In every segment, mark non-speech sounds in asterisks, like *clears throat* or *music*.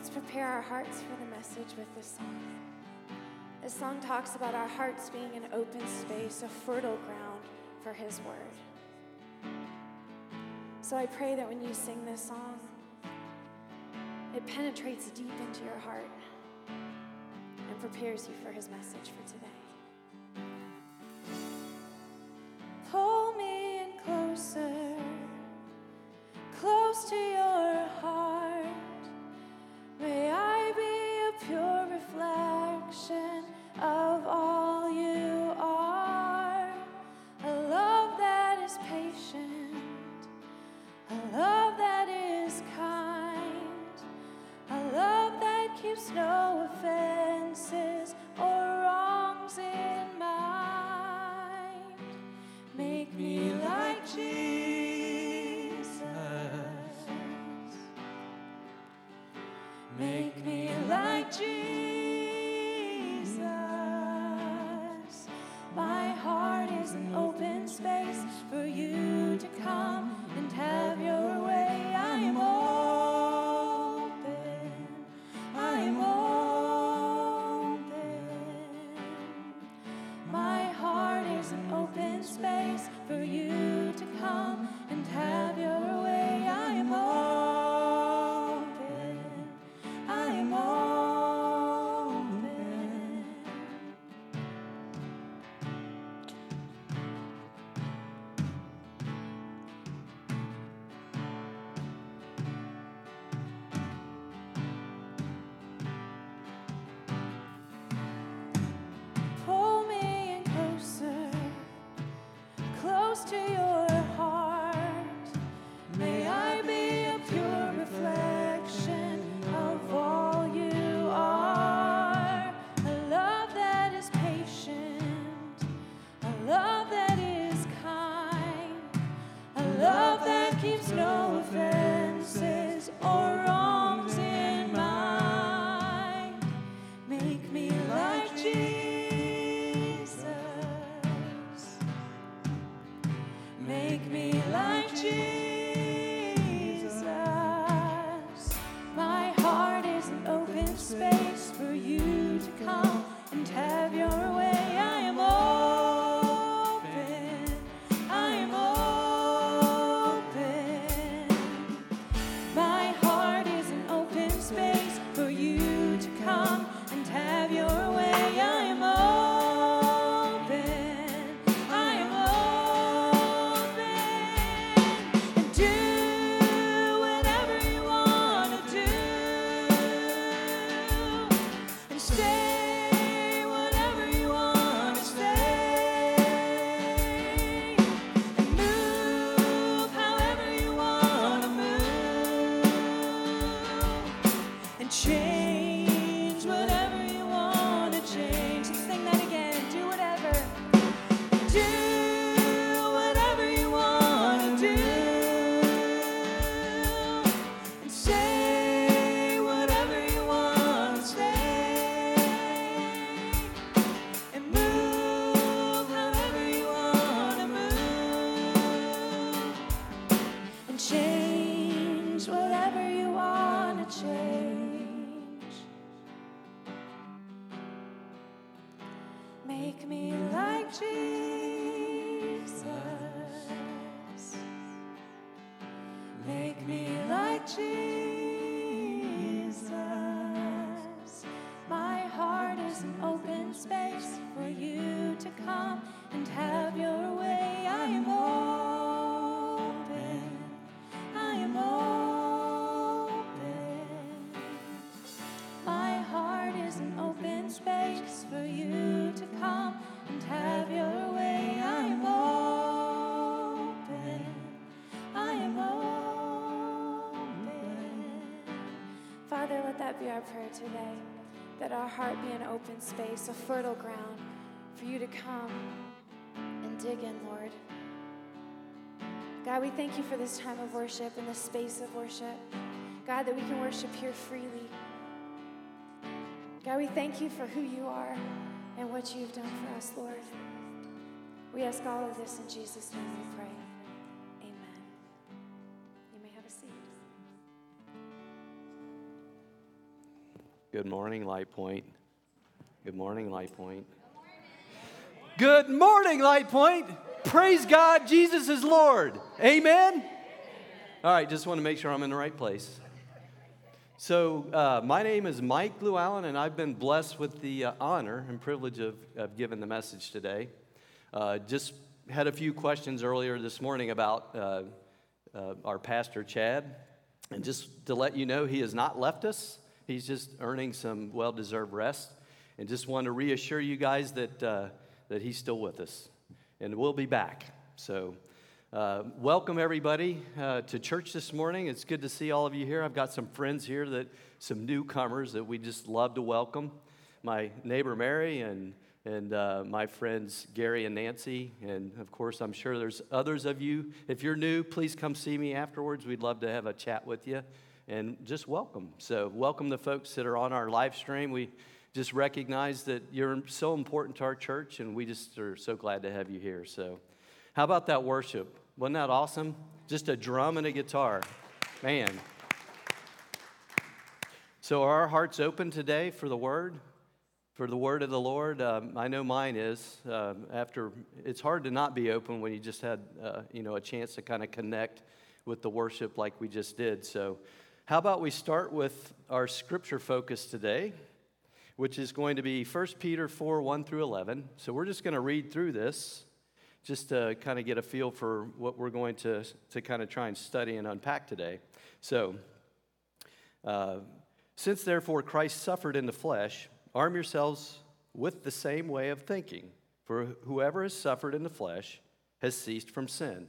Let's prepare our hearts for the message with this song. This song talks about our hearts being an open space, a fertile ground for His Word. So I pray that when you sing this song, it penetrates deep into your heart and prepares you for His message for today. to you. let that be our prayer today that our heart be an open space, a fertile ground for you to come and dig in, Lord. God, we thank you for this time of worship and this space of worship. God, that we can worship here freely. God, we thank you for who you are and what you've done for us, Lord. We ask all of this in Jesus' name we pray. Good morning, Light Point. Good morning, Light Point. Good morning, Light Point. Praise God, Jesus is Lord. Amen. All right, just want to make sure I'm in the right place. So, uh, my name is Mike Llewellyn, and I've been blessed with the uh, honor and privilege of, of giving the message today. Uh, just had a few questions earlier this morning about uh, uh, our pastor, Chad. And just to let you know, he has not left us. He's just earning some well deserved rest. And just want to reassure you guys that, uh, that he's still with us. And we'll be back. So, uh, welcome everybody uh, to church this morning. It's good to see all of you here. I've got some friends here that, some newcomers that we just love to welcome. My neighbor Mary and and uh, my friends Gary and Nancy. And of course, I'm sure there's others of you. If you're new, please come see me afterwards. We'd love to have a chat with you and just welcome. So, welcome the folks that are on our live stream. We just recognize that you're so important to our church, and we just are so glad to have you here. So, how about that worship? Wasn't that awesome? Just a drum and a guitar. Man. So, are our hearts open today for the word? for the word of the Lord. Um, I know mine is. Um, after it's hard to not be open when you just had uh, you know a chance to kind of connect with the worship like we just did. So, how about we start with our scripture focus today, which is going to be 1 Peter 4 1 through 11. So, we're just going to read through this just to kind of get a feel for what we're going to, to kind of try and study and unpack today. So, uh, since therefore Christ suffered in the flesh, Arm yourselves with the same way of thinking, for whoever has suffered in the flesh has ceased from sin,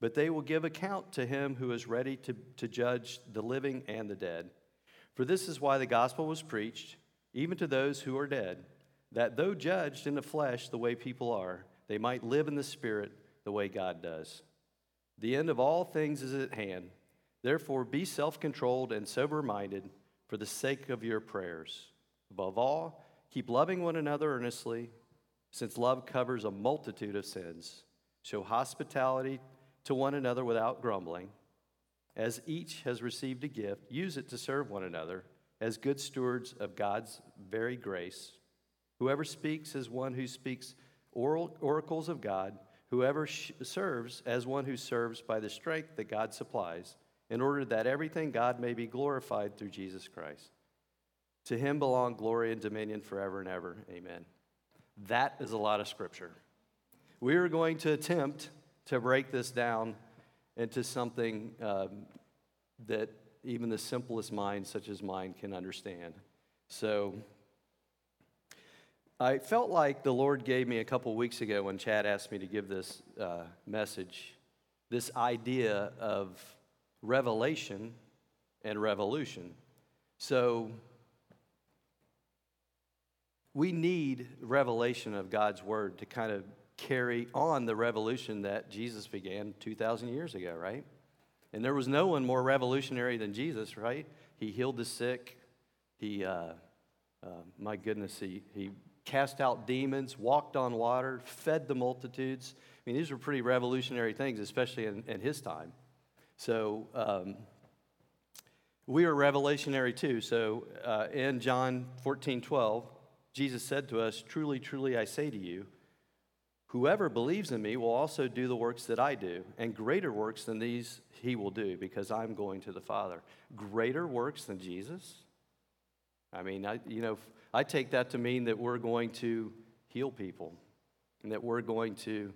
But they will give account to him who is ready to, to judge the living and the dead. For this is why the gospel was preached, even to those who are dead, that though judged in the flesh the way people are, they might live in the spirit the way God does. The end of all things is at hand. Therefore, be self controlled and sober minded for the sake of your prayers. Above all, keep loving one another earnestly, since love covers a multitude of sins. Show hospitality to one another without grumbling. As each has received a gift, use it to serve one another as good stewards of God's very grace. Whoever speaks as one who speaks oral, oracles of God, whoever sh- serves as one who serves by the strength that God supplies, in order that everything God may be glorified through Jesus Christ. To him belong glory and dominion forever and ever. Amen. That is a lot of scripture. We are going to attempt to break this down into something um, that even the simplest mind, such as mine, can understand. So, I felt like the Lord gave me a couple weeks ago when Chad asked me to give this uh, message this idea of revelation and revolution. So, we need revelation of God's word to kind of carry on the revolution that Jesus began 2,000 years ago, right? And there was no one more revolutionary than Jesus, right? He healed the sick. He, uh, uh, my goodness, he, he cast out demons, walked on water, fed the multitudes. I mean, these were pretty revolutionary things, especially in, in his time. So, um, we are revolutionary too. So, uh, in John 14 12, Jesus said to us, Truly, truly, I say to you, whoever believes in me will also do the works that I do, and greater works than these he will do, because I'm going to the Father. Greater works than Jesus? I mean, I, you know, I take that to mean that we're going to heal people, and that we're going to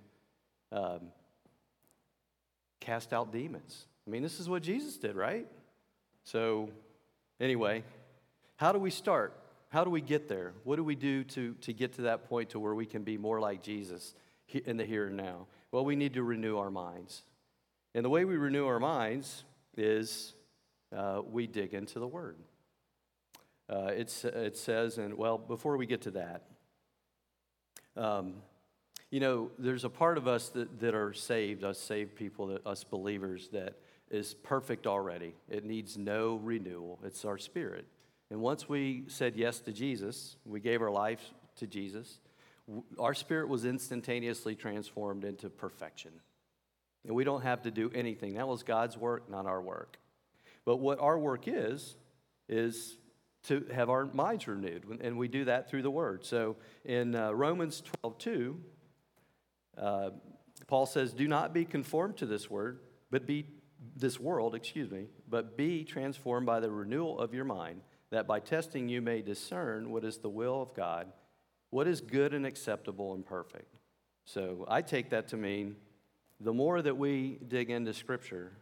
um, cast out demons. I mean, this is what Jesus did, right? So, anyway, how do we start? How do we get there? What do we do to, to get to that point to where we can be more like Jesus in the here and now? Well, we need to renew our minds. And the way we renew our minds is uh, we dig into the Word. Uh, it's, it says, and well, before we get to that, um, you know, there's a part of us that, that are saved, us saved people, that, us believers, that is perfect already. It needs no renewal. It's our spirit. And once we said yes to Jesus, we gave our life to Jesus, our spirit was instantaneously transformed into perfection. And we don't have to do anything. That was God's work, not our work. But what our work is, is to have our minds renewed. And we do that through the Word. So in uh, Romans 12, 2, uh, Paul says, Do not be conformed to this word, but be this world, excuse me, but be transformed by the renewal of your mind, that by testing you may discern what is the will of God, what is good and acceptable and perfect. So I take that to mean the more that we dig into Scripture,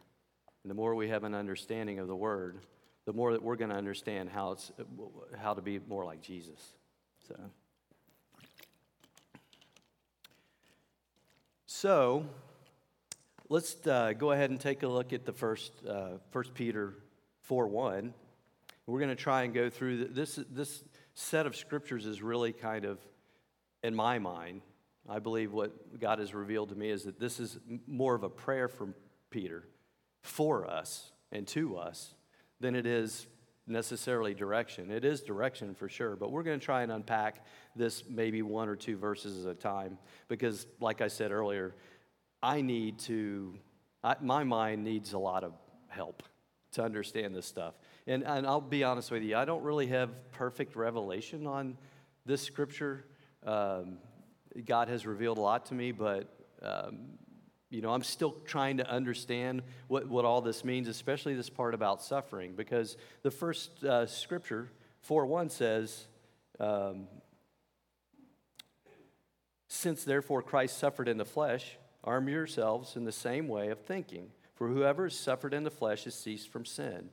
and the more we have an understanding of the Word, the more that we're going to understand how, it's, how to be more like Jesus. So. So, let's uh, go ahead and take a look at the first, uh, 1 Peter 4 1. We're going to try and go through this. This set of scriptures is really kind of, in my mind, I believe what God has revealed to me is that this is more of a prayer from Peter for us and to us than it is necessarily direction. It is direction for sure, but we're going to try and unpack this maybe one or two verses at a time because, like I said earlier, I need to, I, my mind needs a lot of help to understand this stuff. And, and I'll be honest with you, I don't really have perfect revelation on this scripture. Um, God has revealed a lot to me, but um, you know, I'm still trying to understand what, what all this means, especially this part about suffering, because the first uh, scripture, 4 1, says, um, Since therefore Christ suffered in the flesh, arm yourselves in the same way of thinking, for whoever has suffered in the flesh has ceased from sin.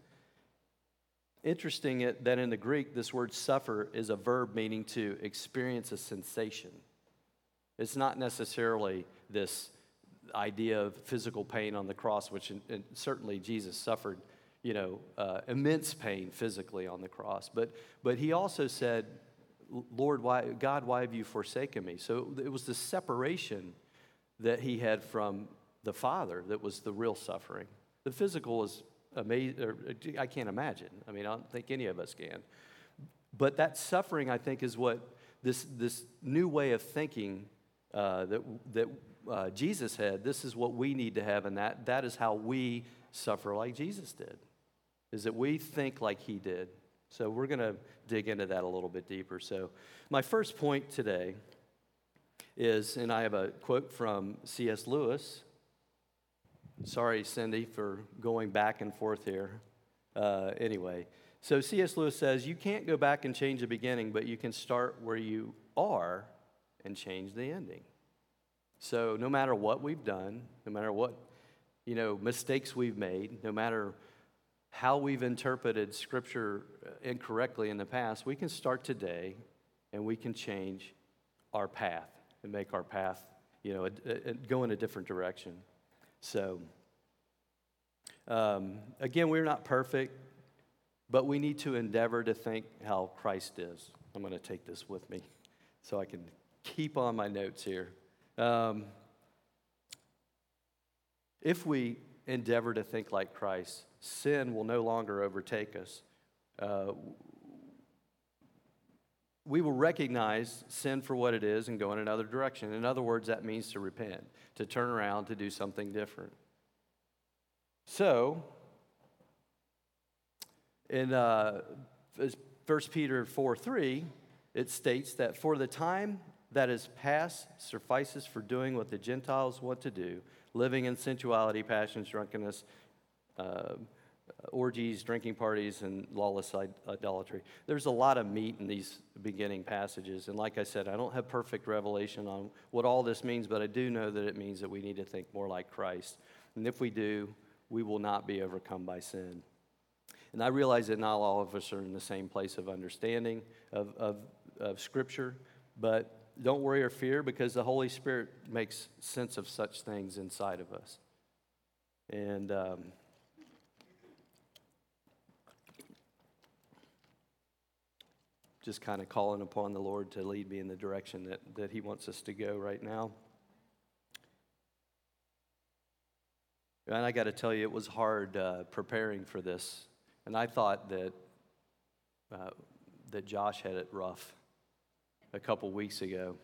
Interesting that in the Greek, this word suffer is a verb meaning to experience a sensation. It's not necessarily this idea of physical pain on the cross, which in, in certainly Jesus suffered, you know, uh, immense pain physically on the cross. But, but he also said, Lord, why, God, why have you forsaken me? So it was the separation that he had from the Father that was the real suffering. The physical is amazing, I can't imagine. I mean, I don't think any of us can. But that suffering, I think, is what this, this new way of thinking uh, that, that uh, Jesus had, this is what we need to have, and that, that is how we suffer like Jesus did, is that we think like he did. So we're going to dig into that a little bit deeper. So, my first point today is, and I have a quote from C.S. Lewis. Sorry, Cindy, for going back and forth here. Uh, anyway, so C.S. Lewis says, You can't go back and change the beginning, but you can start where you are and change the ending. So no matter what we've done, no matter what you know mistakes we've made, no matter how we've interpreted scripture incorrectly in the past, we can start today and we can change our path and make our path, you know, a, a, go in a different direction. So, um, again, we're not perfect, but we need to endeavor to think how Christ is. I'm going to take this with me so I can keep on my notes here. Um, if we endeavor to think like Christ, sin will no longer overtake us. Uh, we will recognize sin for what it is and go in another direction. In other words, that means to repent, to turn around, to do something different. So, in uh, 1 Peter 4 3, it states that for the time that is past suffices for doing what the Gentiles want to do, living in sensuality, passions, drunkenness, uh, orgies, drinking parties, and lawless idolatry. There's a lot of meat in these beginning passages. And like I said, I don't have perfect revelation on what all this means, but I do know that it means that we need to think more like Christ. And if we do, we will not be overcome by sin. And I realize that not all of us are in the same place of understanding of, of, of Scripture, but don't worry or fear because the Holy Spirit makes sense of such things inside of us. And um, just kind of calling upon the Lord to lead me in the direction that, that He wants us to go right now. And I got to tell you, it was hard uh, preparing for this. And I thought that, uh, that Josh had it rough a couple weeks ago,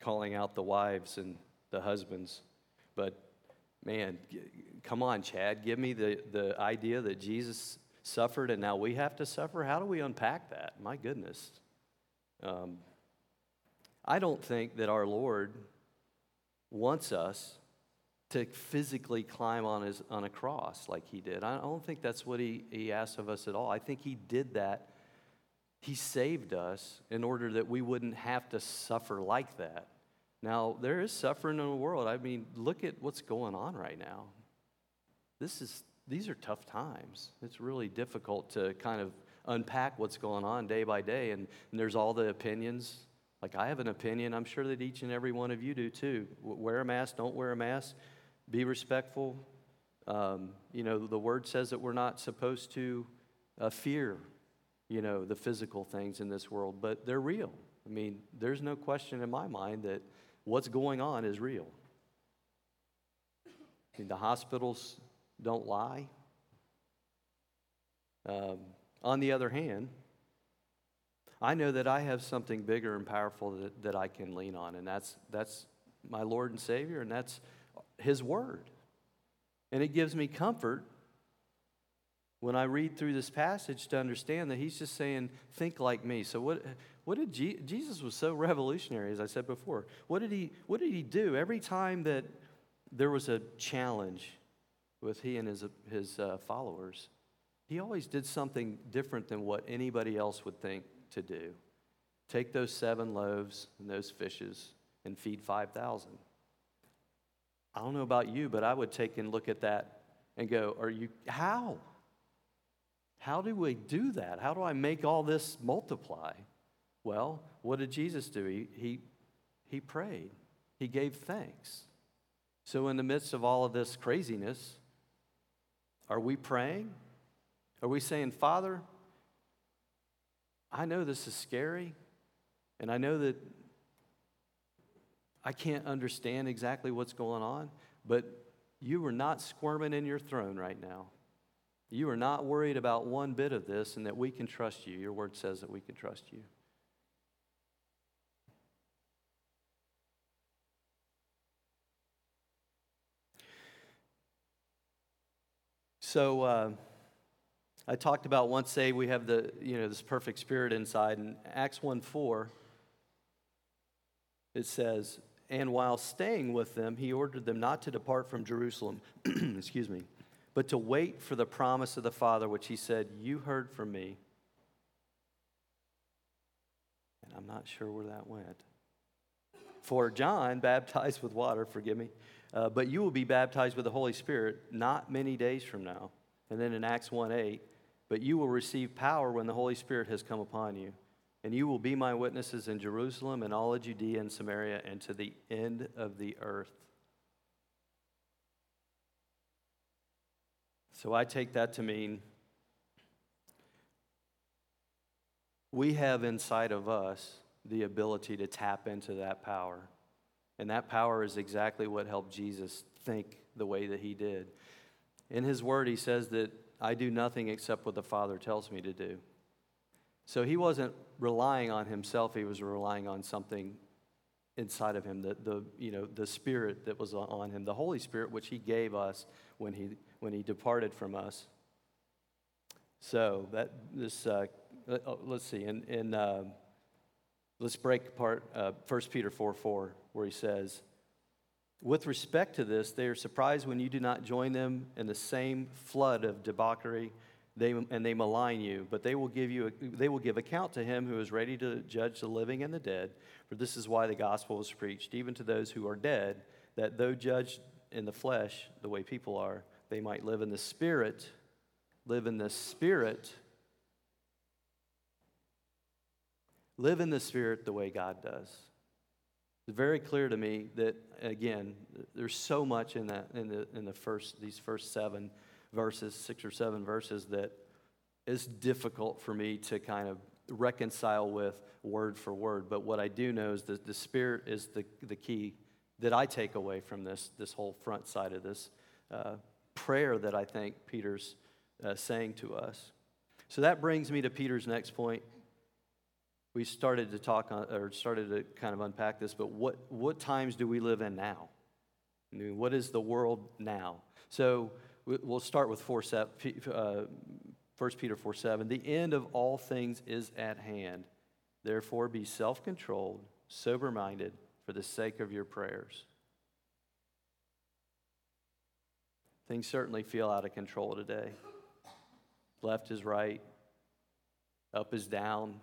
calling out the wives and the husbands. But man, come on, Chad, give me the, the idea that Jesus suffered and now we have to suffer? How do we unpack that? My goodness. Um, I don't think that our Lord wants us to physically climb on, his, on a cross like he did. I don't think that's what he, he asked of us at all. I think he did that. He saved us in order that we wouldn't have to suffer like that. Now, there is suffering in the world. I mean, look at what's going on right now. This is these are tough times. It's really difficult to kind of unpack what's going on day by day. And, and, there's all the opinions. Like, I have an opinion. I'm sure that each and every one of you do too. Wear a mask, don't wear a mask, be respectful. Um, you know, the word says that we're not supposed to uh, fear, you know, the physical things in this world, but they're real. I mean, there's no question in my mind that what's going on is real. I mean, the hospitals don't lie. Um, on the other hand, I know that I have something bigger and powerful that, that I can lean on, and that's, that's my Lord and Savior, and that's His Word. And it gives me comfort when I read through this passage to understand that He's just saying, think like me. So, what, what did Je- Jesus was so revolutionary, as I said before? What did, he, what did He do? Every time that there was a challenge, with he and his, his uh, followers, he always did something different than what anybody else would think to do. Take those seven loaves and those fishes and feed 5,000. I don't know about you, but I would take and look at that and go, Are you, how? How do we do that? How do I make all this multiply? Well, what did Jesus do? He, he, he prayed, he gave thanks. So, in the midst of all of this craziness, are we praying? Are we saying, Father, I know this is scary, and I know that I can't understand exactly what's going on, but you are not squirming in your throne right now. You are not worried about one bit of this, and that we can trust you. Your word says that we can trust you. So uh, I talked about once say we have the you know this perfect spirit inside. and Acts 1 4, it says, And while staying with them, he ordered them not to depart from Jerusalem, *clears throat* excuse me, but to wait for the promise of the Father, which he said, You heard from me. And I'm not sure where that went. For John baptized with water, forgive me, uh, but you will be baptized with the Holy Spirit not many days from now. And then in Acts 1 8, but you will receive power when the Holy Spirit has come upon you. And you will be my witnesses in Jerusalem and all of Judea and Samaria and to the end of the earth. So I take that to mean we have inside of us the ability to tap into that power. And that power is exactly what helped Jesus think the way that he did. In his word, he says that I do nothing except what the Father tells me to do. So he wasn't relying on himself, he was relying on something inside of him, the, the, you know, the Spirit that was on him, the Holy Spirit, which he gave us when he, when he departed from us. So that this, uh, let's see, in, in uh, let's break apart uh, 1 Peter 4 4 where he says, With respect to this, they are surprised when you do not join them in the same flood of debauchery, they, and they malign you. But they will, give you a, they will give account to him who is ready to judge the living and the dead. For this is why the gospel was preached, even to those who are dead, that though judged in the flesh, the way people are, they might live in the spirit, live in the spirit live in the Spirit the way God does. It's very clear to me that again, there's so much in that in the in the first these first seven verses, six or seven verses that is difficult for me to kind of reconcile with word for word. But what I do know is that the Spirit is the, the key that I take away from this, this whole front side of this uh, prayer that I think Peter's uh, saying to us. So that brings me to Peter's next point. We started to talk on, or started to kind of unpack this, but what, what times do we live in now? I mean, what is the world now? So we'll start with 4, uh, 1 Peter 4 7. The end of all things is at hand. Therefore, be self controlled, sober minded, for the sake of your prayers. Things certainly feel out of control today. Left is right, up is down.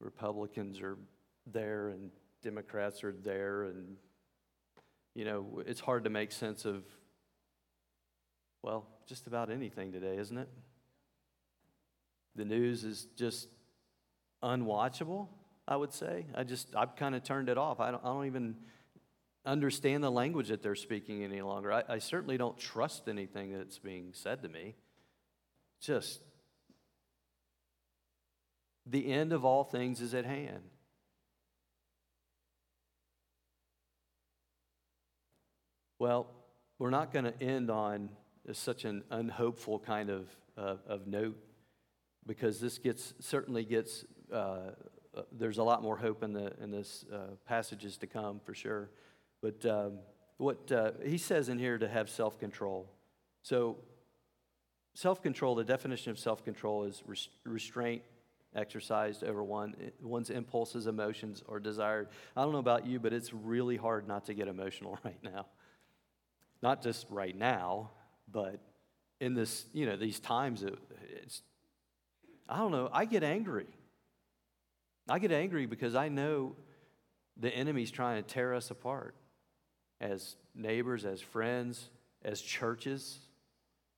Republicans are there, and Democrats are there, and you know, it's hard to make sense of, well, just about anything today, isn't it? The news is just unwatchable, I would say. I just, I've kind of turned it off. I don't, I don't even understand the language that they're speaking any longer. I, I certainly don't trust anything that's being said to me. Just, the end of all things is at hand. Well, we're not going to end on such an unhopeful kind of, uh, of note because this gets certainly gets uh, uh, there's a lot more hope in the in this uh, passages to come for sure. But um, what uh, he says in here to have self control. So self control. The definition of self control is res- restraint exercised over one one's impulses, emotions, or desired. I don't know about you, but it's really hard not to get emotional *laughs* right now. Not just right now, but in this, you know, these times, it, it's, I don't know, I get angry. I get angry because I know the enemy's trying to tear us apart as neighbors, as friends, as churches.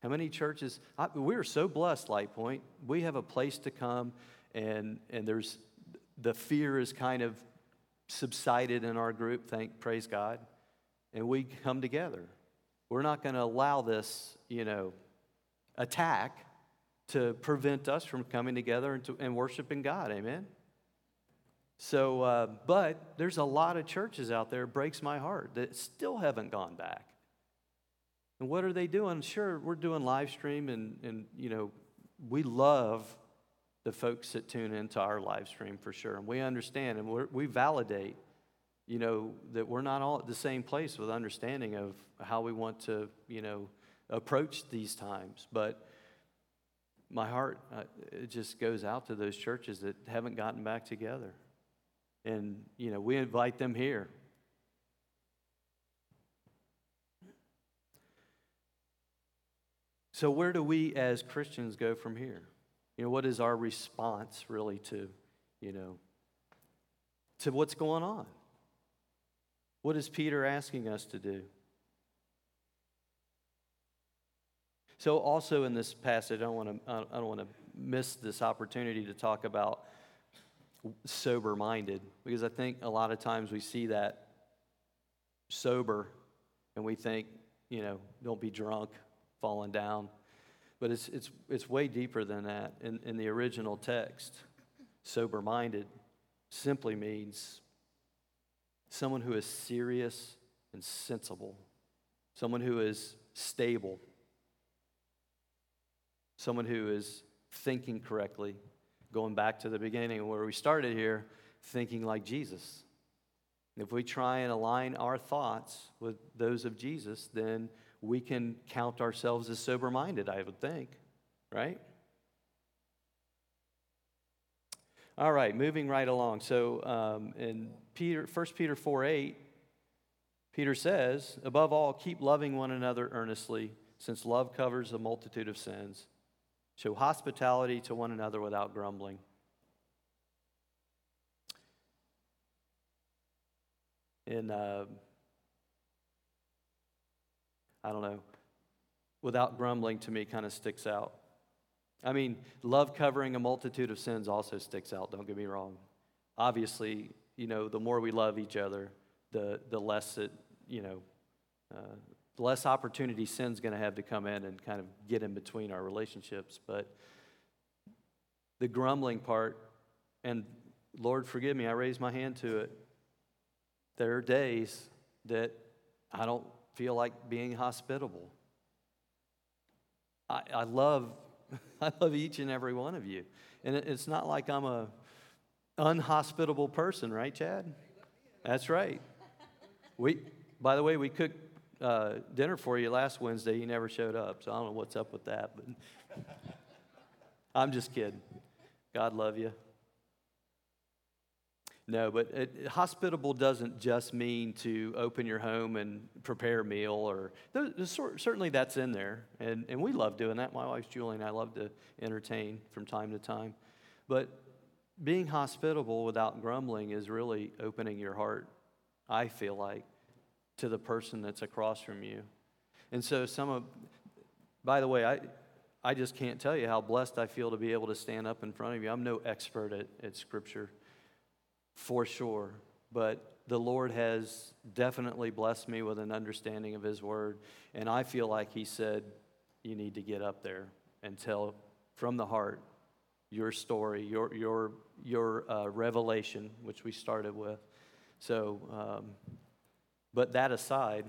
How many churches? I, we are so blessed, Light Point. We have a place to come, and, and there's the fear is kind of subsided in our group, thank praise God. And we come together. We're not going to allow this, you know, attack to prevent us from coming together and, to, and worshiping God. Amen? So, uh, but there's a lot of churches out there, breaks my heart, that still haven't gone back. And what are they doing? Sure, we're doing live stream, and, and you know, we love the folks that tune into our live stream for sure. And we understand and we validate you know, that we're not all at the same place with understanding of how we want to, you know, approach these times. But my heart, uh, it just goes out to those churches that haven't gotten back together. And, you know, we invite them here. So, where do we as Christians go from here? You know, what is our response really to, you know, to what's going on? What is Peter asking us to do? So, also in this passage, I don't want to, I don't want to miss this opportunity to talk about sober minded because I think a lot of times we see that sober and we think, you know, don't be drunk, falling down. But it's, it's, it's way deeper than that. In, in the original text, sober minded simply means someone who is serious and sensible, someone who is stable, someone who is thinking correctly. Going back to the beginning where we started here, thinking like Jesus. If we try and align our thoughts with those of Jesus, then we can count ourselves as sober minded, I would think, right? All right, moving right along. So um, in Peter, 1 Peter 4 8, Peter says, Above all, keep loving one another earnestly, since love covers a multitude of sins. Show hospitality to one another without grumbling. In, uh, I don't know, without grumbling to me kind of sticks out. I mean, love covering a multitude of sins also sticks out, don't get me wrong. Obviously, you know, the more we love each other, the, the less it, you know, uh, the less opportunity sin's going to have to come in and kind of get in between our relationships. But the grumbling part, and Lord, forgive me, I raise my hand to it. There are days that I don't feel like being hospitable. I, I love *laughs* I love each and every one of you. And it, it's not like I'm a unhospitable person, right, Chad? That's right. We, by the way, we cooked uh, dinner for you last Wednesday. You never showed up, so I don't know what's up with that. But *laughs* I'm just kidding. God love you. No, but it, hospitable doesn't just mean to open your home and prepare a meal, or certainly that's in there, and, and we love doing that. My wife Julie and I love to entertain from time to time, but being hospitable without grumbling is really opening your heart. I feel like to the person that's across from you, and so some of, by the way, I. I just can't tell you how blessed I feel to be able to stand up in front of you. I'm no expert at, at Scripture for sure. But the Lord has definitely blessed me with an understanding of His Word. And I feel like He said, You need to get up there and tell from the heart your story, your, your, your uh, revelation, which we started with. So, um, but that aside,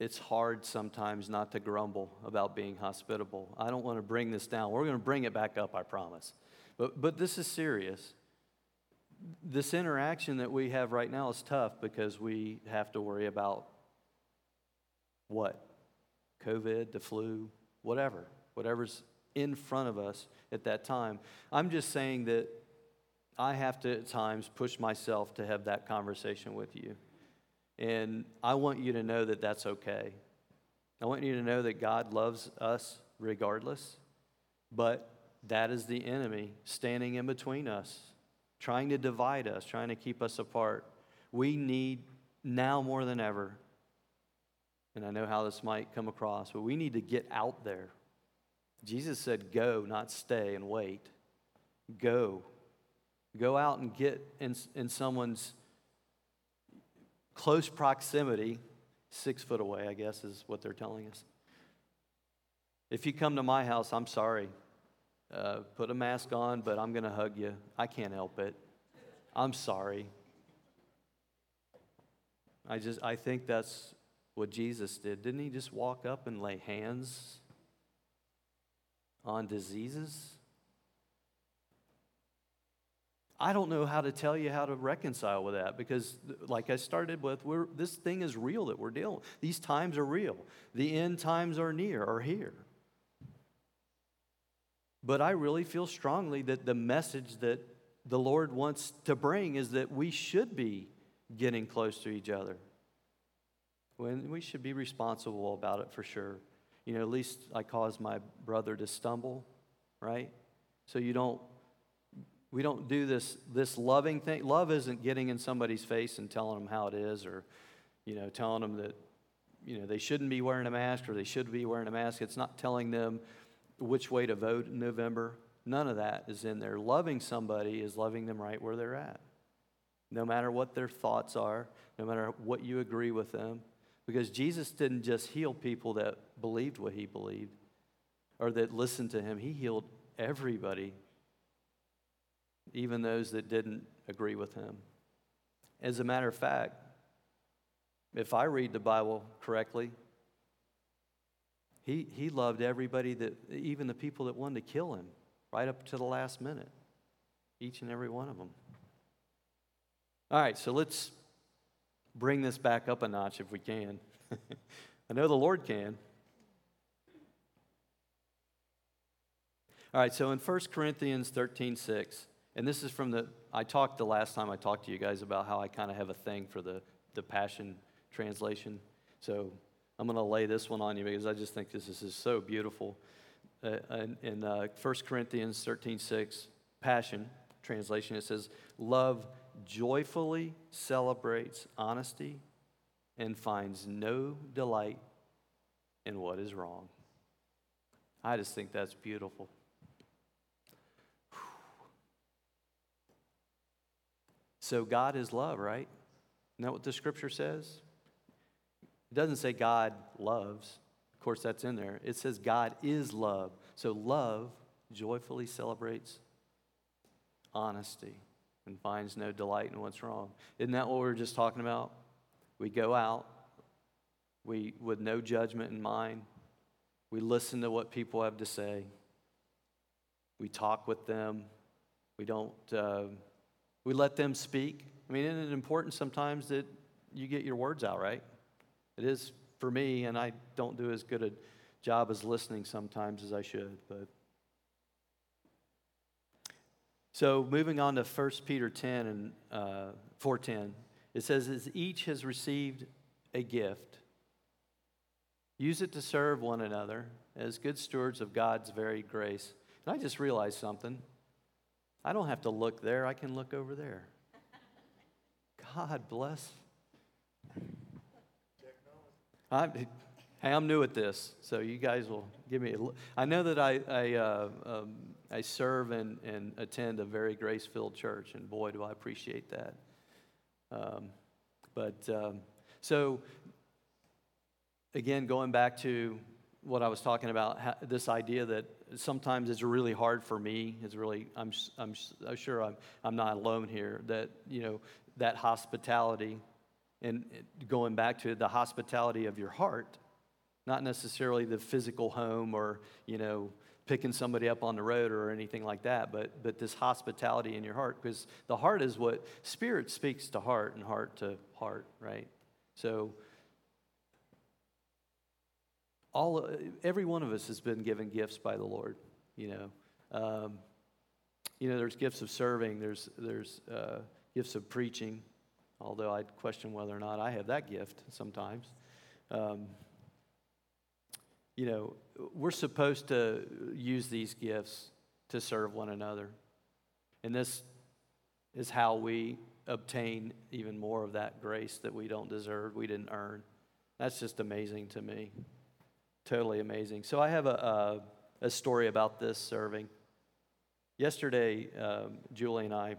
it's hard sometimes not to grumble about being hospitable. I don't want to bring this down. We're going to bring it back up, I promise. But, but this is serious. This interaction that we have right now is tough because we have to worry about what? COVID, the flu, whatever, whatever's in front of us at that time. I'm just saying that I have to at times push myself to have that conversation with you. And I want you to know that that's okay. I want you to know that God loves us regardless, but that is the enemy standing in between us, trying to divide us, trying to keep us apart. We need now more than ever, and I know how this might come across, but we need to get out there. Jesus said, Go, not stay and wait. Go. Go out and get in, in someone's close proximity, six foot away, I guess is what they're telling us. If you come to my house, I'm sorry. Uh, put a mask on, but I'm going to hug you. I can't help it. I'm sorry. I just I think that's what Jesus did. Didn't he just walk up and lay hands on diseases? I don't know how to tell you how to reconcile with that because, like I started with, this thing is real that we're dealing. These times are real. The end times are near, are here. But I really feel strongly that the message that the Lord wants to bring is that we should be getting close to each other. When we should be responsible about it for sure. You know, at least I caused my brother to stumble, right? So you don't we don't do this this loving thing. Love isn't getting in somebody's face and telling them how it is or you know, telling them that you know, they shouldn't be wearing a mask or they should be wearing a mask. It's not telling them which way to vote in November. None of that is in there. Loving somebody is loving them right where they're at. No matter what their thoughts are, no matter what you agree with them. Because Jesus didn't just heal people that believed what he believed or that listened to him, he healed everybody, even those that didn't agree with him. As a matter of fact, if I read the Bible correctly, he, he loved everybody that, even the people that wanted to kill him, right up to the last minute. Each and every one of them. All right, so let's bring this back up a notch if we can. *laughs* I know the Lord can. All right, so in 1 Corinthians 13 6, and this is from the, I talked the last time I talked to you guys about how I kind of have a thing for the, the Passion translation. So I'm going to lay this one on you because I just think this is so beautiful. Uh, in in uh, 1 Corinthians 13 6, Passion translation, it says, Love joyfully celebrates honesty and finds no delight in what is wrong. I just think that's beautiful. So, God is love, right? Isn't that what the scripture says? It doesn't say God loves. Of course, that's in there. It says God is love. So love joyfully celebrates honesty and finds no delight in what's wrong. Isn't that what we were just talking about? We go out, we with no judgment in mind, we listen to what people have to say, we talk with them, we don't, uh, we let them speak. I mean, isn't it important sometimes that you get your words out right? It is for me, and I don't do as good a job as listening sometimes as I should, but. So moving on to 1 Peter 10 and uh, 410, it says, as each has received a gift, use it to serve one another as good stewards of God's varied grace. And I just realized something. I don't have to look there, I can look over there. God bless. I, hey, I'm new at this, so you guys will give me. I know that I, I, uh, um, I serve and, and attend a very grace filled church, and boy, do I appreciate that. Um, but um, so, again, going back to what I was talking about, this idea that sometimes it's really hard for me. It's really, I'm, I'm, I'm sure I'm, I'm not alone here, that, you know, that hospitality and going back to the hospitality of your heart, not necessarily the physical home or, you know, picking somebody up on the road or anything like that, but, but this hospitality in your heart, because the heart is what spirit speaks to heart and heart to heart, right? So, all every one of us has been given gifts by the Lord. You know, um, you know, there's gifts of serving. There's there's uh, gifts of preaching. Although I'd question whether or not I have that gift sometimes. Um, you know, we're supposed to use these gifts to serve one another, and this is how we obtain even more of that grace that we don't deserve, we didn't earn. That's just amazing to me. Totally amazing. So I have a, a, a story about this serving. Yesterday, um, Julie and I,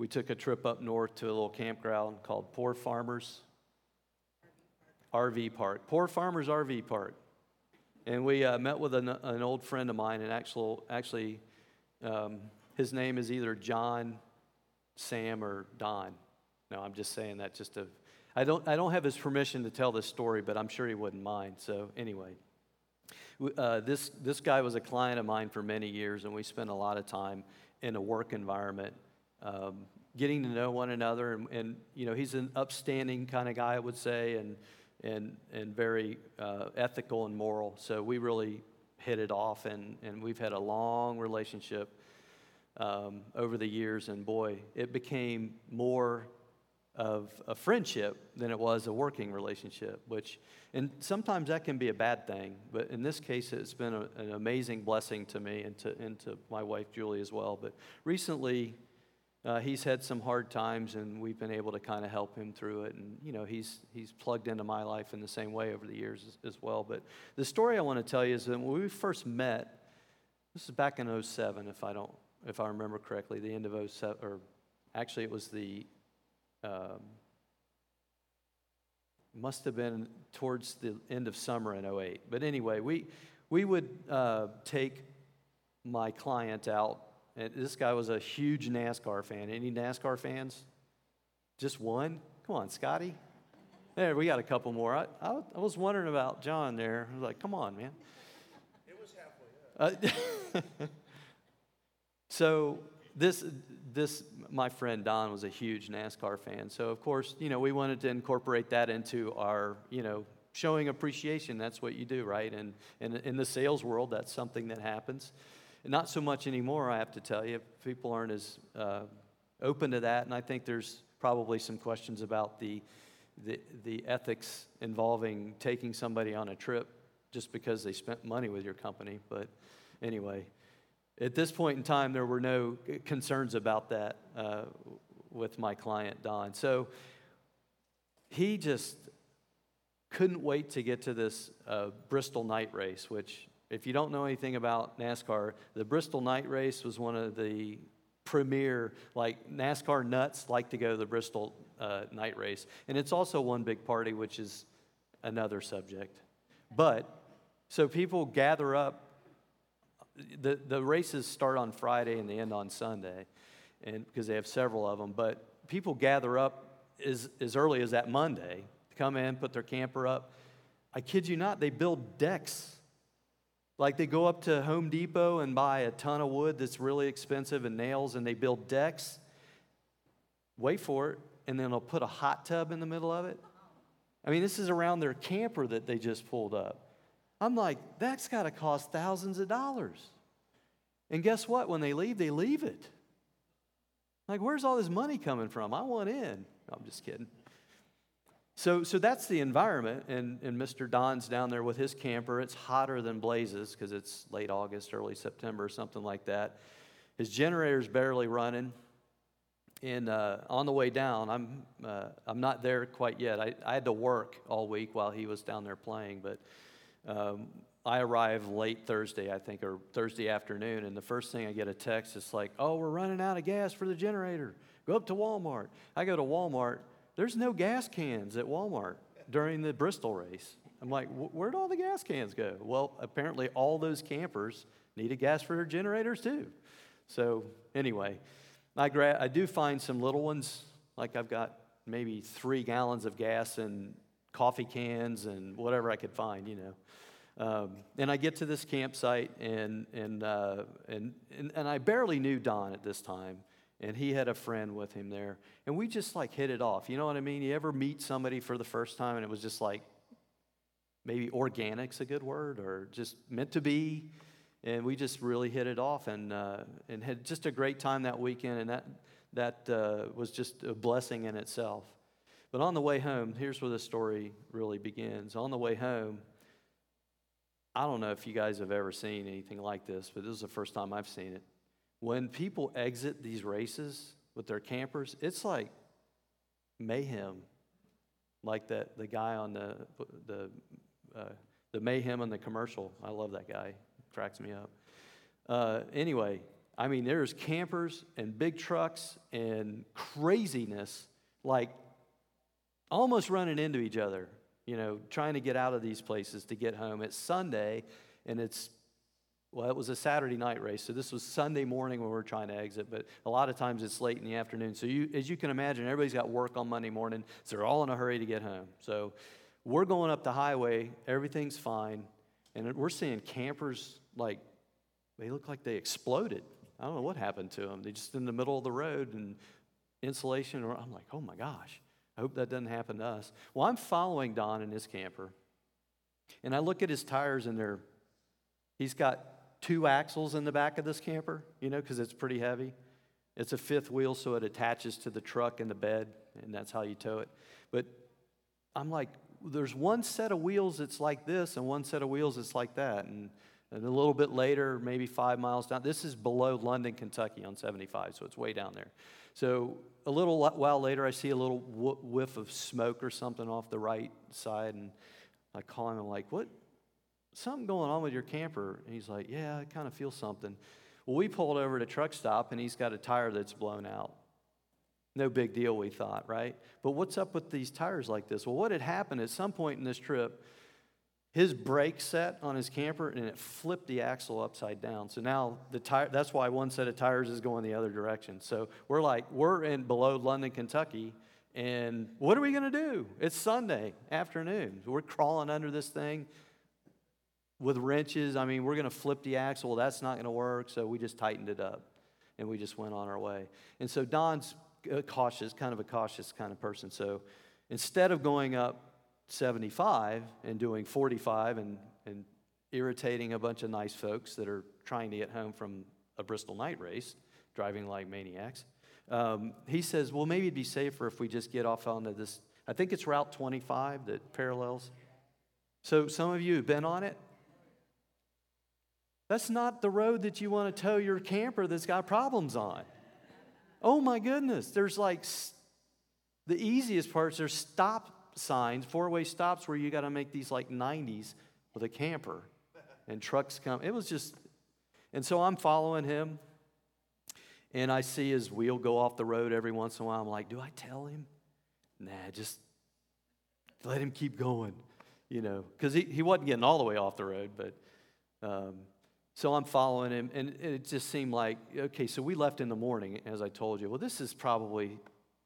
we took a trip up north to a little campground called Poor Farmers RV Park. Poor Farmers RV Park. And we uh, met with an, an, old friend of mine, and actual, actually, um, his name is either John, Sam, or Don. No, I'm just saying that just to I don't, I don't have his permission to tell this story, but I'm sure he wouldn't mind. So, anyway, uh, this, this guy was a client of mine for many years, and we spent a lot of time in a work environment um, getting to know one another. And, and, you know, he's an upstanding kind of guy, I would say, and, and, and very uh, ethical and moral. So, we really hit it off, and, and we've had a long relationship um, over the years. And boy, it became more of a friendship than it was a working relationship, which, and sometimes that can be a bad thing, but in this case, it's been a, an amazing blessing to me and to, and to my wife, Julie, as well. But recently, uh, he's had some hard times, and we've been able to kind of help him through it. And, you know, he's, he's plugged into my life in the same way over the years as, as well. But the story I want to tell you is that when we first met, this is back in 07, if I don't, if I remember correctly, the end of 07, or actually it was the um, must have been towards the end of summer in 08. But anyway, we, we would uh, take my client out. And this guy was a huge NASCAR fan. Any NASCAR fans? Just one? Come on, Scotty. There, we got a couple more. I, I, I was wondering about John there. I was like, come on, man. It was halfway up. Uh, *laughs* so this this my friend Don was a huge NASCAR fan. So of course, you know, we wanted to incorporate that into our, you know, showing appreciation. That's what you do, right? And, and in the sales world, that's something that happens. Not so much anymore, I have to tell you. People aren't as uh, open to that, and I think there's probably some questions about the, the the ethics involving taking somebody on a trip just because they spent money with your company. But anyway. At this point in time, there were no concerns about that uh, with my client, Don. So he just couldn't wait to get to this uh, Bristol night race, which, if you don't know anything about NASCAR, the Bristol night race was one of the premier, like NASCAR nuts like to go to the Bristol uh, night race. And it's also one big party, which is another subject. But, so people gather up. The, the races start on Friday and they end on Sunday, and because they have several of them. But people gather up as, as early as that Monday to come in, put their camper up. I kid you not, they build decks. Like they go up to Home Depot and buy a ton of wood that's really expensive and nails, and they build decks. Wait for it, and then they'll put a hot tub in the middle of it. I mean, this is around their camper that they just pulled up. I'm like, that's got to cost thousands of dollars. And guess what? When they leave, they leave it. Like, where's all this money coming from? I want in. No, I'm just kidding. So, so that's the environment, and, and Mr. Don's down there with his camper. It's hotter than blazes because it's late August, early September, something like that. His generator's barely running. And uh, on the way down, I'm, uh, I'm not there quite yet. I, I had to work all week while he was down there playing, but um, I arrived late Thursday, I think, or Thursday afternoon, and the first thing I get a text is like, oh, we're running out of gas for the generator. Go up to Walmart. I go to Walmart. There's no gas cans at Walmart during the Bristol race. I'm like, where'd all the gas cans go? Well, apparently all those campers needed gas for their generators too. So, anyway, I, gra- I do find some little ones, like I've got maybe three gallons of gas and coffee cans and whatever I could find, you know. Um, and I get to this campsite, and, and, uh, and, and, and I barely knew Don at this time, and he had a friend with him there. And we just like hit it off. You know what I mean? You ever meet somebody for the first time, and it was just like maybe organic's a good word, or just meant to be? and we just really hit it off and, uh, and had just a great time that weekend, and that, that uh, was just a blessing in itself. But on the way home, here's where the story really begins. On the way home, I don't know if you guys have ever seen anything like this, but this is the first time I've seen it. When people exit these races with their campers, it's like mayhem, like that the guy on the the uh, the mayhem on the commercial. I love that guy it cracks me up. Uh, anyway, I mean, there's campers and big trucks and craziness, like almost running into each other, you know, trying to get out of these places to get home. It's Sunday, and it's, well, it was a Saturday night race, so this was Sunday morning when we were trying to exit, but a lot of times it's late in the afternoon. So, you, as you can imagine, everybody's got work on Monday morning, so they're all in a hurry to get home. So, we're going up the highway, everything's fine, and we're seeing campers like, they look like they exploded. I don't know what happened to them. They're just in the middle of the road and insulation. Or I'm like, oh my gosh, I hope that doesn't happen to us. Well, I'm following Don in his camper, and I look at his tires, and they're, he's got two axles in the back of this camper, you know, because it's pretty heavy. It's a fifth wheel, so it attaches to the truck and the bed, and that's how you tow it. But I'm like, there's one set of wheels that's like this, and one set of wheels that's like that. And and a little bit later, maybe five miles down, this is below London, Kentucky on 75, so it's way down there. So a little while later, I see a little whiff of smoke or something off the right side, and I call him I'm like, "What? Something going on with your camper?" And he's like, "Yeah, I kind of feel something." Well, we pulled over to a truck stop, and he's got a tire that's blown out. No big deal, we thought, right? But what's up with these tires like this? Well, what had happened at some point in this trip? his brake set on his camper and it flipped the axle upside down. So now the tire that's why one set of tires is going the other direction. So we're like we're in below London, Kentucky, and what are we going to do? It's Sunday afternoon. We're crawling under this thing with wrenches. I mean, we're going to flip the axle. That's not going to work, so we just tightened it up and we just went on our way. And so Don's cautious, kind of a cautious kind of person. So instead of going up 75 and doing 45 and, and irritating a bunch of nice folks that are trying to get home from a Bristol night race, driving like maniacs. Um, he says, well, maybe it'd be safer if we just get off onto this. I think it's Route 25 that parallels. So some of you have been on it. That's not the road that you want to tow your camper that's got problems on. Oh my goodness. There's like the easiest parts, there's stop signs, four way stops where you got to make these like 90s with a camper and trucks come. It was just, and so I'm following him and I see his wheel go off the road every once in a while. I'm like, do I tell him? Nah, just let him keep going. you know, because he, he wasn't getting all the way off the road, but um, so I'm following him, and it just seemed like, okay, so we left in the morning, as I told you. Well, this is probably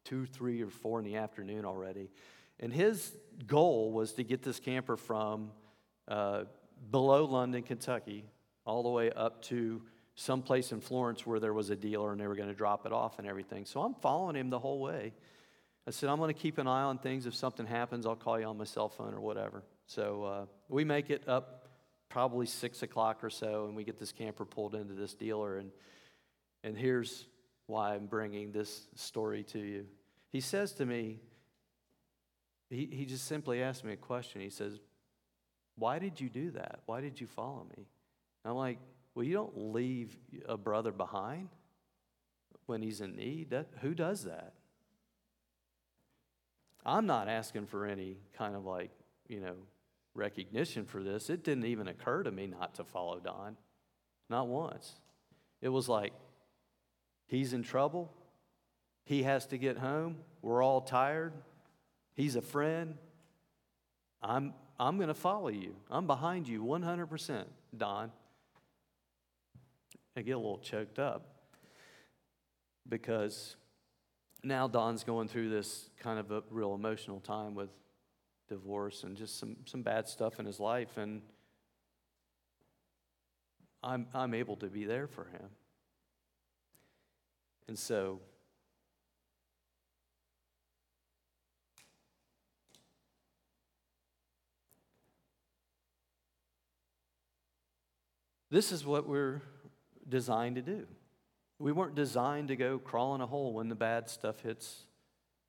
two, three, or four in the afternoon already. And his goal was to get this camper from uh, below London, Kentucky, all the way up to some place in Florence where there was a dealer and they were going to drop it off and everything. So I'm following him the whole way. I said, I'm going to keep an eye on things. If something happens, I'll call you on my cell phone or whatever. So uh, we make it up probably six o'clock or so, and we get this camper pulled into this dealer. And, and here's why I'm bringing this story to you. He says to me, he, he just simply asked me a question. He says, Why did you do that? Why did you follow me? And I'm like, Well, you don't leave a brother behind when he's in need. That, who does that? I'm not asking for any kind of like, you know, recognition for this. It didn't even occur to me not to follow Don, not once. It was like, he's in trouble. He has to get home. We're all tired. He's a friend. I'm, I'm going to follow you. I'm behind you 100%, Don. I get a little choked up because now Don's going through this kind of a real emotional time with divorce and just some, some bad stuff in his life. And I'm, I'm able to be there for him. And so, this is what we're designed to do. We weren't designed to go crawl in a hole when the bad stuff hits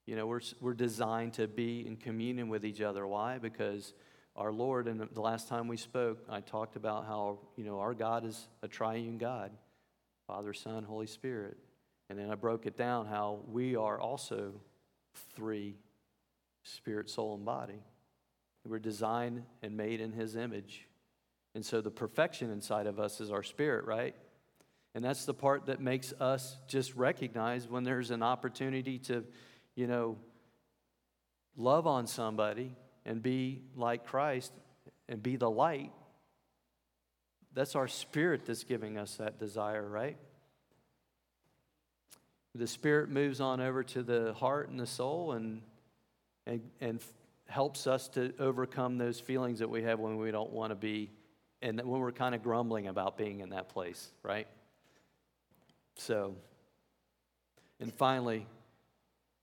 you know, we're, we're designed to be in communion with each other. Why? Because our Lord, and the last time we spoke, I talked about how, you know, our God is a triune God Father, Son, Holy Spirit. And then I broke it down how we are also three spirit, soul, and body. We're designed and made in His image. And so the perfection inside of us is our spirit, right? And that's the part that makes us just recognize when there's an opportunity to you know, love on somebody and be like Christ and be the light, that's our spirit that's giving us that desire, right? The spirit moves on over to the heart and the soul and, and, and helps us to overcome those feelings that we have when we don't want to be and when we're kind of grumbling about being in that place, right? So, and finally,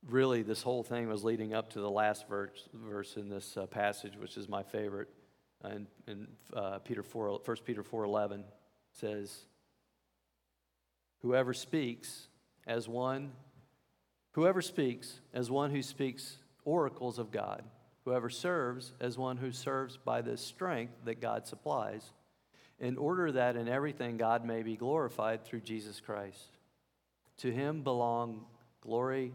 really, this whole thing was leading up to the last verse, verse in this uh, passage, which is my favorite. And in, uh, Peter 4, 1 Peter 4.11 says, Whoever speaks as one, whoever speaks as one who speaks oracles of God, whoever serves as one who serves by the strength that God supplies, in order that in everything God may be glorified through Jesus Christ. To him belong glory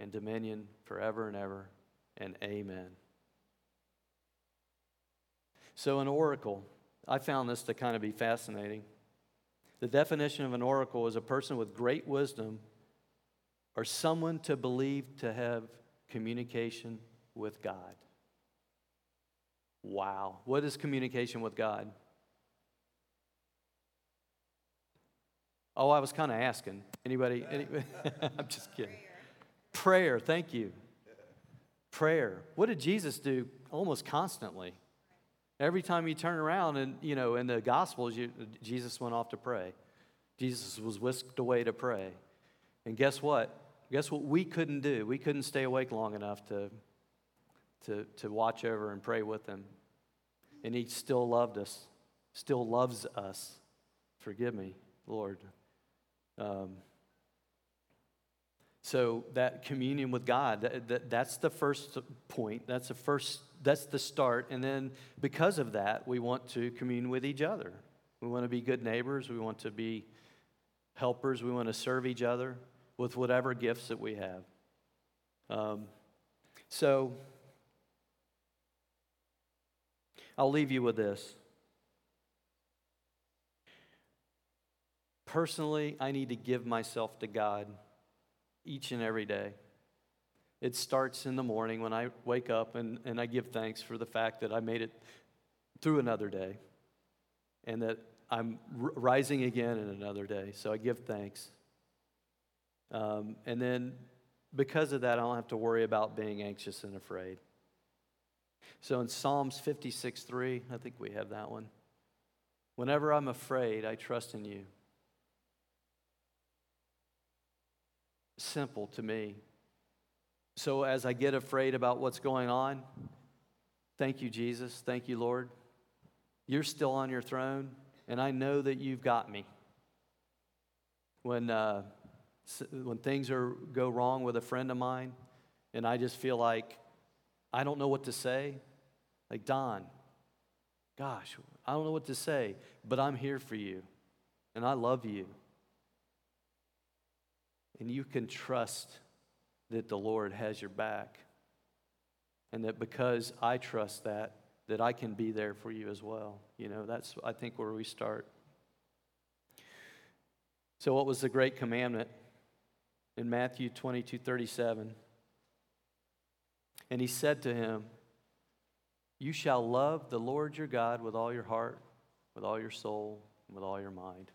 and dominion forever and ever, and amen. So, an oracle, I found this to kind of be fascinating. The definition of an oracle is a person with great wisdom or someone to believe to have communication with God. Wow. What is communication with God? Oh, I was kind of asking. Anybody? anybody? *laughs* I'm just kidding. Prayer, thank you. Prayer. What did Jesus do almost constantly? Every time you turn around and, you know, in the Gospels, you, Jesus went off to pray. Jesus was whisked away to pray. And guess what? Guess what we couldn't do? We couldn't stay awake long enough to, to, to watch over and pray with him. And he still loved us, still loves us. Forgive me, Lord. Um, so that communion with God, that, that, that's the first point. That's the first, that's the start. And then because of that, we want to commune with each other. We want to be good neighbors. We want to be helpers. We want to serve each other with whatever gifts that we have. Um, so I'll leave you with this. Personally, I need to give myself to God each and every day. it starts in the morning when I wake up and, and I give thanks for the fact that I made it through another day and that I'm r- rising again in another day. So I give thanks. Um, and then because of that, I don't have to worry about being anxious and afraid. So in Psalms 56 3, I think we have that one. Whenever I'm afraid, I trust in you. Simple to me. So as I get afraid about what's going on, thank you, Jesus. Thank you, Lord. You're still on your throne, and I know that you've got me. When, uh, when things are, go wrong with a friend of mine, and I just feel like I don't know what to say, like, Don, gosh, I don't know what to say, but I'm here for you, and I love you. And you can trust that the Lord has your back. And that because I trust that, that I can be there for you as well. You know, that's, I think, where we start. So, what was the great commandment? In Matthew 22 37. And he said to him, You shall love the Lord your God with all your heart, with all your soul, and with all your mind.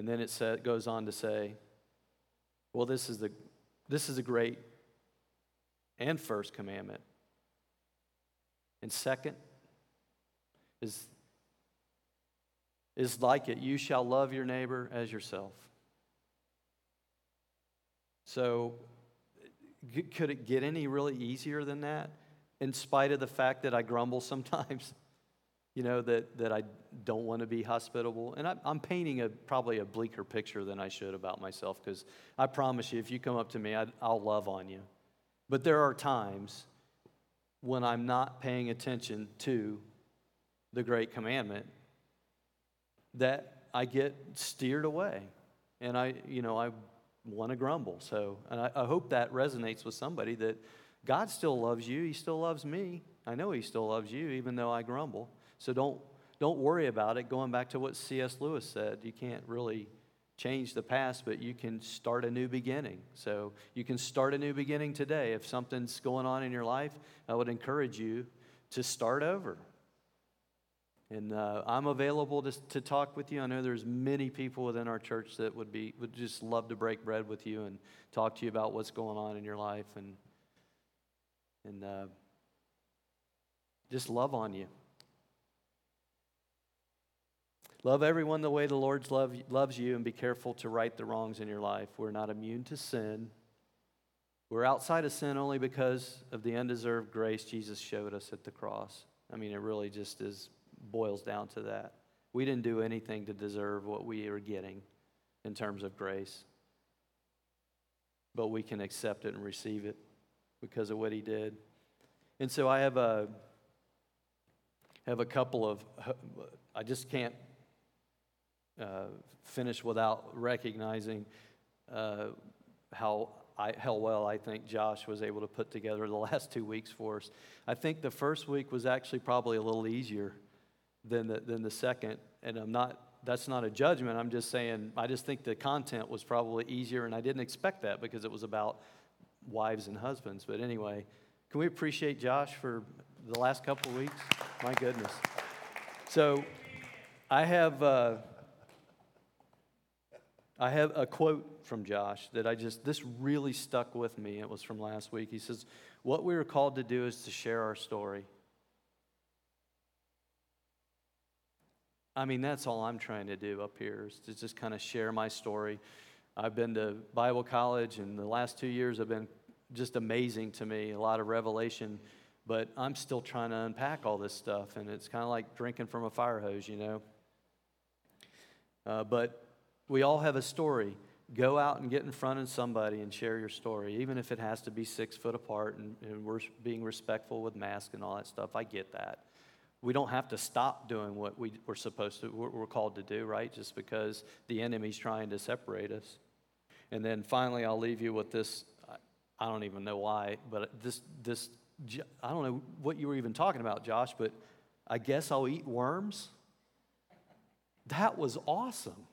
And then it goes on to say, well, this is, the, this is a great and first commandment. And second is, is like it you shall love your neighbor as yourself. So, could it get any really easier than that? In spite of the fact that I grumble sometimes, you know, that, that I don't want to be hospitable. And I, am painting a, probably a bleaker picture than I should about myself because I promise you, if you come up to me, I, I'll love on you. But there are times when I'm not paying attention to the great commandment that I get steered away. And I, you know, I want to grumble. So, and I, I hope that resonates with somebody that God still loves you. He still loves me. I know He still loves you, even though I grumble. So don't don't worry about it. Going back to what C.S. Lewis said, you can't really change the past, but you can start a new beginning. So you can start a new beginning today. If something's going on in your life, I would encourage you to start over. And uh, I'm available to, to talk with you. I know there's many people within our church that would be would just love to break bread with you and talk to you about what's going on in your life and and uh, just love on you. Love everyone the way the Lord love, loves you and be careful to right the wrongs in your life. We're not immune to sin. We're outside of sin only because of the undeserved grace Jesus showed us at the cross. I mean, it really just is boils down to that. We didn't do anything to deserve what we are getting in terms of grace. But we can accept it and receive it because of what he did. And so I have a have a couple of I just can't uh, finish without recognizing uh, how, I, how well I think Josh was able to put together the *laughs* last two weeks for us. I think the first week was actually probably a little easier than the, than the second, and I'm not. That's not a judgment. I'm just saying, I just think the content was probably easier, and I didn't expect that because it was about wives and husbands. But anyway, can we appreciate Josh for the last couple weeks? My goodness. So I have. Uh, I have a quote from Josh that I just, this really stuck with me. It was from last week. He says, What we are called to do is to share our story. I mean, that's all I'm trying to do up here is to just kind of share my story. I've been to Bible college, and the last two years have been just amazing to me, a lot of revelation, but I'm still trying to unpack all this stuff, and it's kind of like drinking from a fire hose, you know? Uh, but we all have a story. Go out and get in front of somebody and share your story, even if it has to be six foot apart and, and we're being respectful with masks and all that stuff. I get that. We don't have to stop doing what we, we're supposed to, we're, we're called to do, right? Just because the enemy's trying to separate us. And then finally, I'll leave you with this. I don't even know why, but this, this, I don't know what you were even talking about, Josh, but I guess I'll eat worms. That was awesome.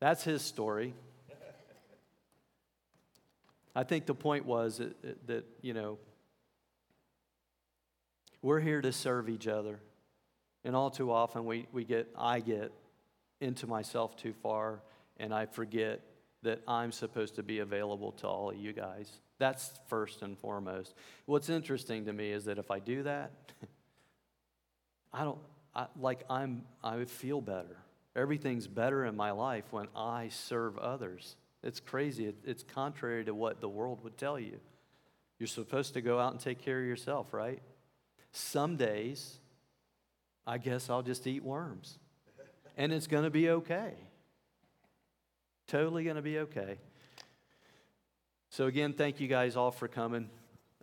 That's his story. I think the point was that, that, you know, we're here to serve each other. And all too often we, we get, I get into myself too far and I forget that I'm supposed to be available to all of you guys. That's first and foremost. What's interesting to me is that if I do that, *laughs* I don't, I, like I'm, I feel better. Everything's better in my life when I serve others. It's crazy. It's contrary to what the world would tell you. You're supposed to go out and take care of yourself, right? Some days, I guess I'll just eat worms. And it's going to be okay. Totally going to be okay. So, again, thank you guys all for coming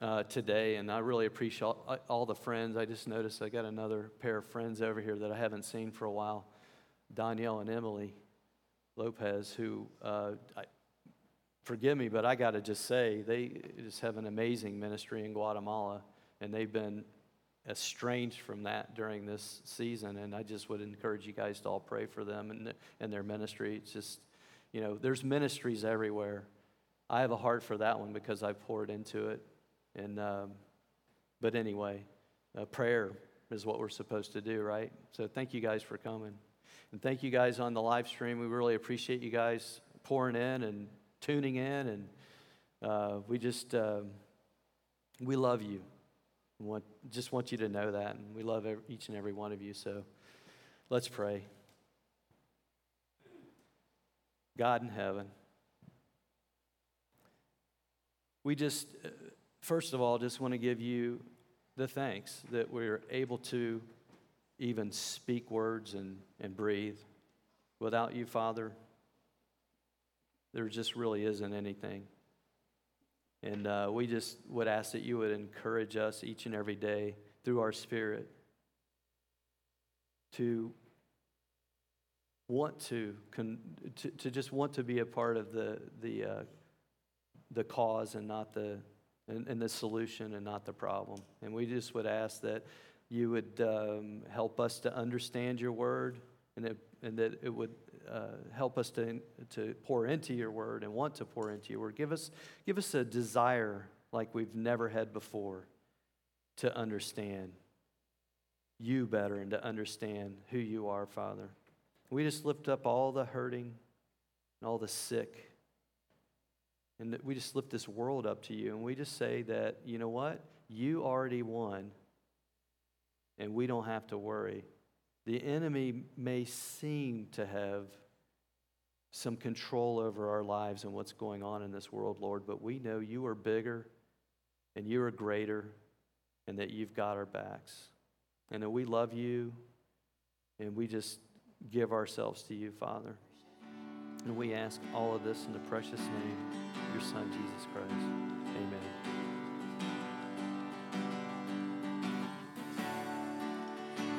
uh, today. And I really appreciate all, all the friends. I just noticed I got another pair of friends over here that I haven't seen for a while Danielle and Emily Lopez, who, uh, I, forgive me, but I got to just say, they just have an amazing ministry in Guatemala. And they've been estranged from that during this season. And I just would encourage you guys to all pray for them and, and their ministry. It's just, you know, there's ministries everywhere. I have a heart for that one because I poured into it. And, um, but anyway, uh, prayer is what we're supposed to do, right? So thank you guys for coming. And thank you guys on the live stream. We really appreciate you guys pouring in and tuning in. And uh, we just, uh, we love you. We want, just want you to know that. And we love every, each and every one of you. So let's pray. God in heaven, we just, uh, first of all, just want to give you the thanks that we're able to even speak words and, and breathe. Without you, Father, there just really isn't anything. And uh, we just would ask that you would encourage us each and every day through our spirit to want to, con- to, to just want to be a part of the, the, uh, the cause and not the, and, and, the solution and not the problem. And we just would ask that you would um, help us to understand your word and, it, and that it would uh, help us to, to pour into your word and want to pour into your word. Give us, give us a desire like we've never had before to understand you better and to understand who you are, Father. We just lift up all the hurting and all the sick. And we just lift this world up to you. And we just say that, you know what? You already won. And we don't have to worry. The enemy may seem to have some control over our lives and what's going on in this world, Lord, but we know you are bigger and you are greater and that you've got our backs. And that we love you and we just give ourselves to you, Father. And we ask all of this in the precious name of your Son, Jesus Christ. Amen.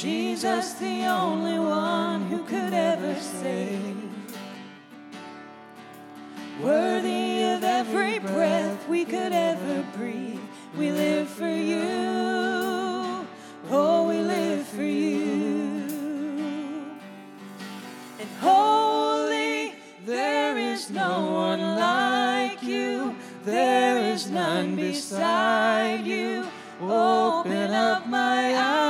Jesus, the only one who could ever save. Worthy of every breath we could ever breathe. We live for you. Oh, we live for you. And holy, there is no one like you. There is none beside you. Open up my eyes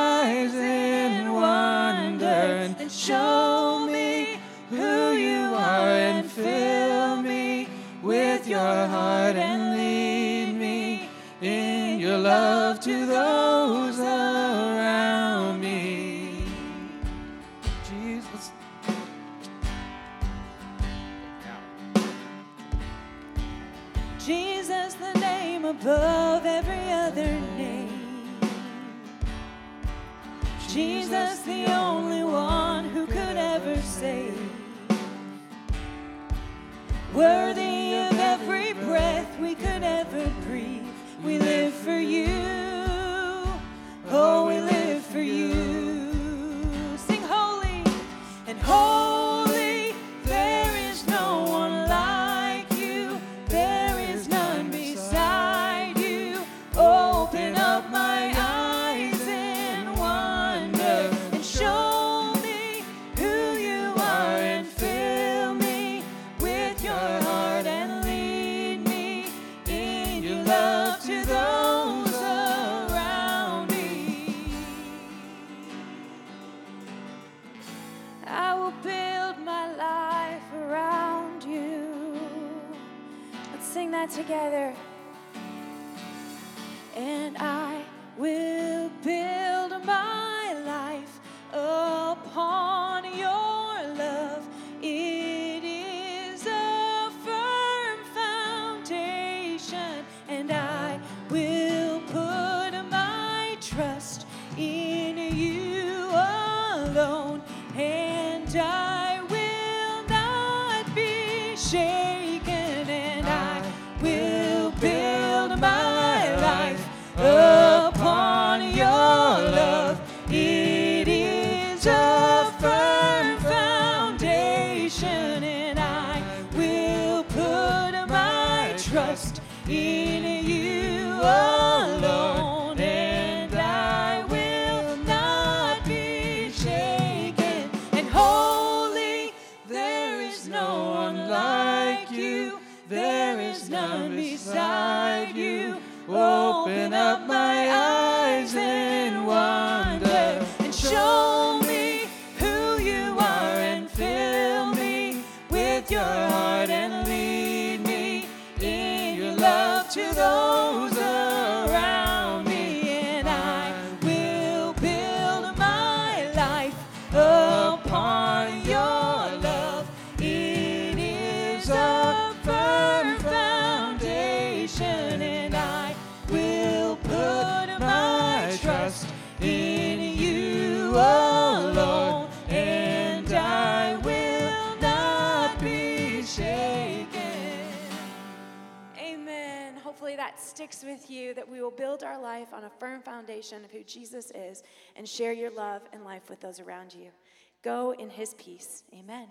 show me who you are and fill me with your heart and lead me in your love to those around me. Jesus. Jesus, the name above every other name. Jesus, the only one who could ever save. Worthy trust in you. Oh. on a firm foundation of who Jesus is and share your love and life with those around you. Go in his peace. Amen.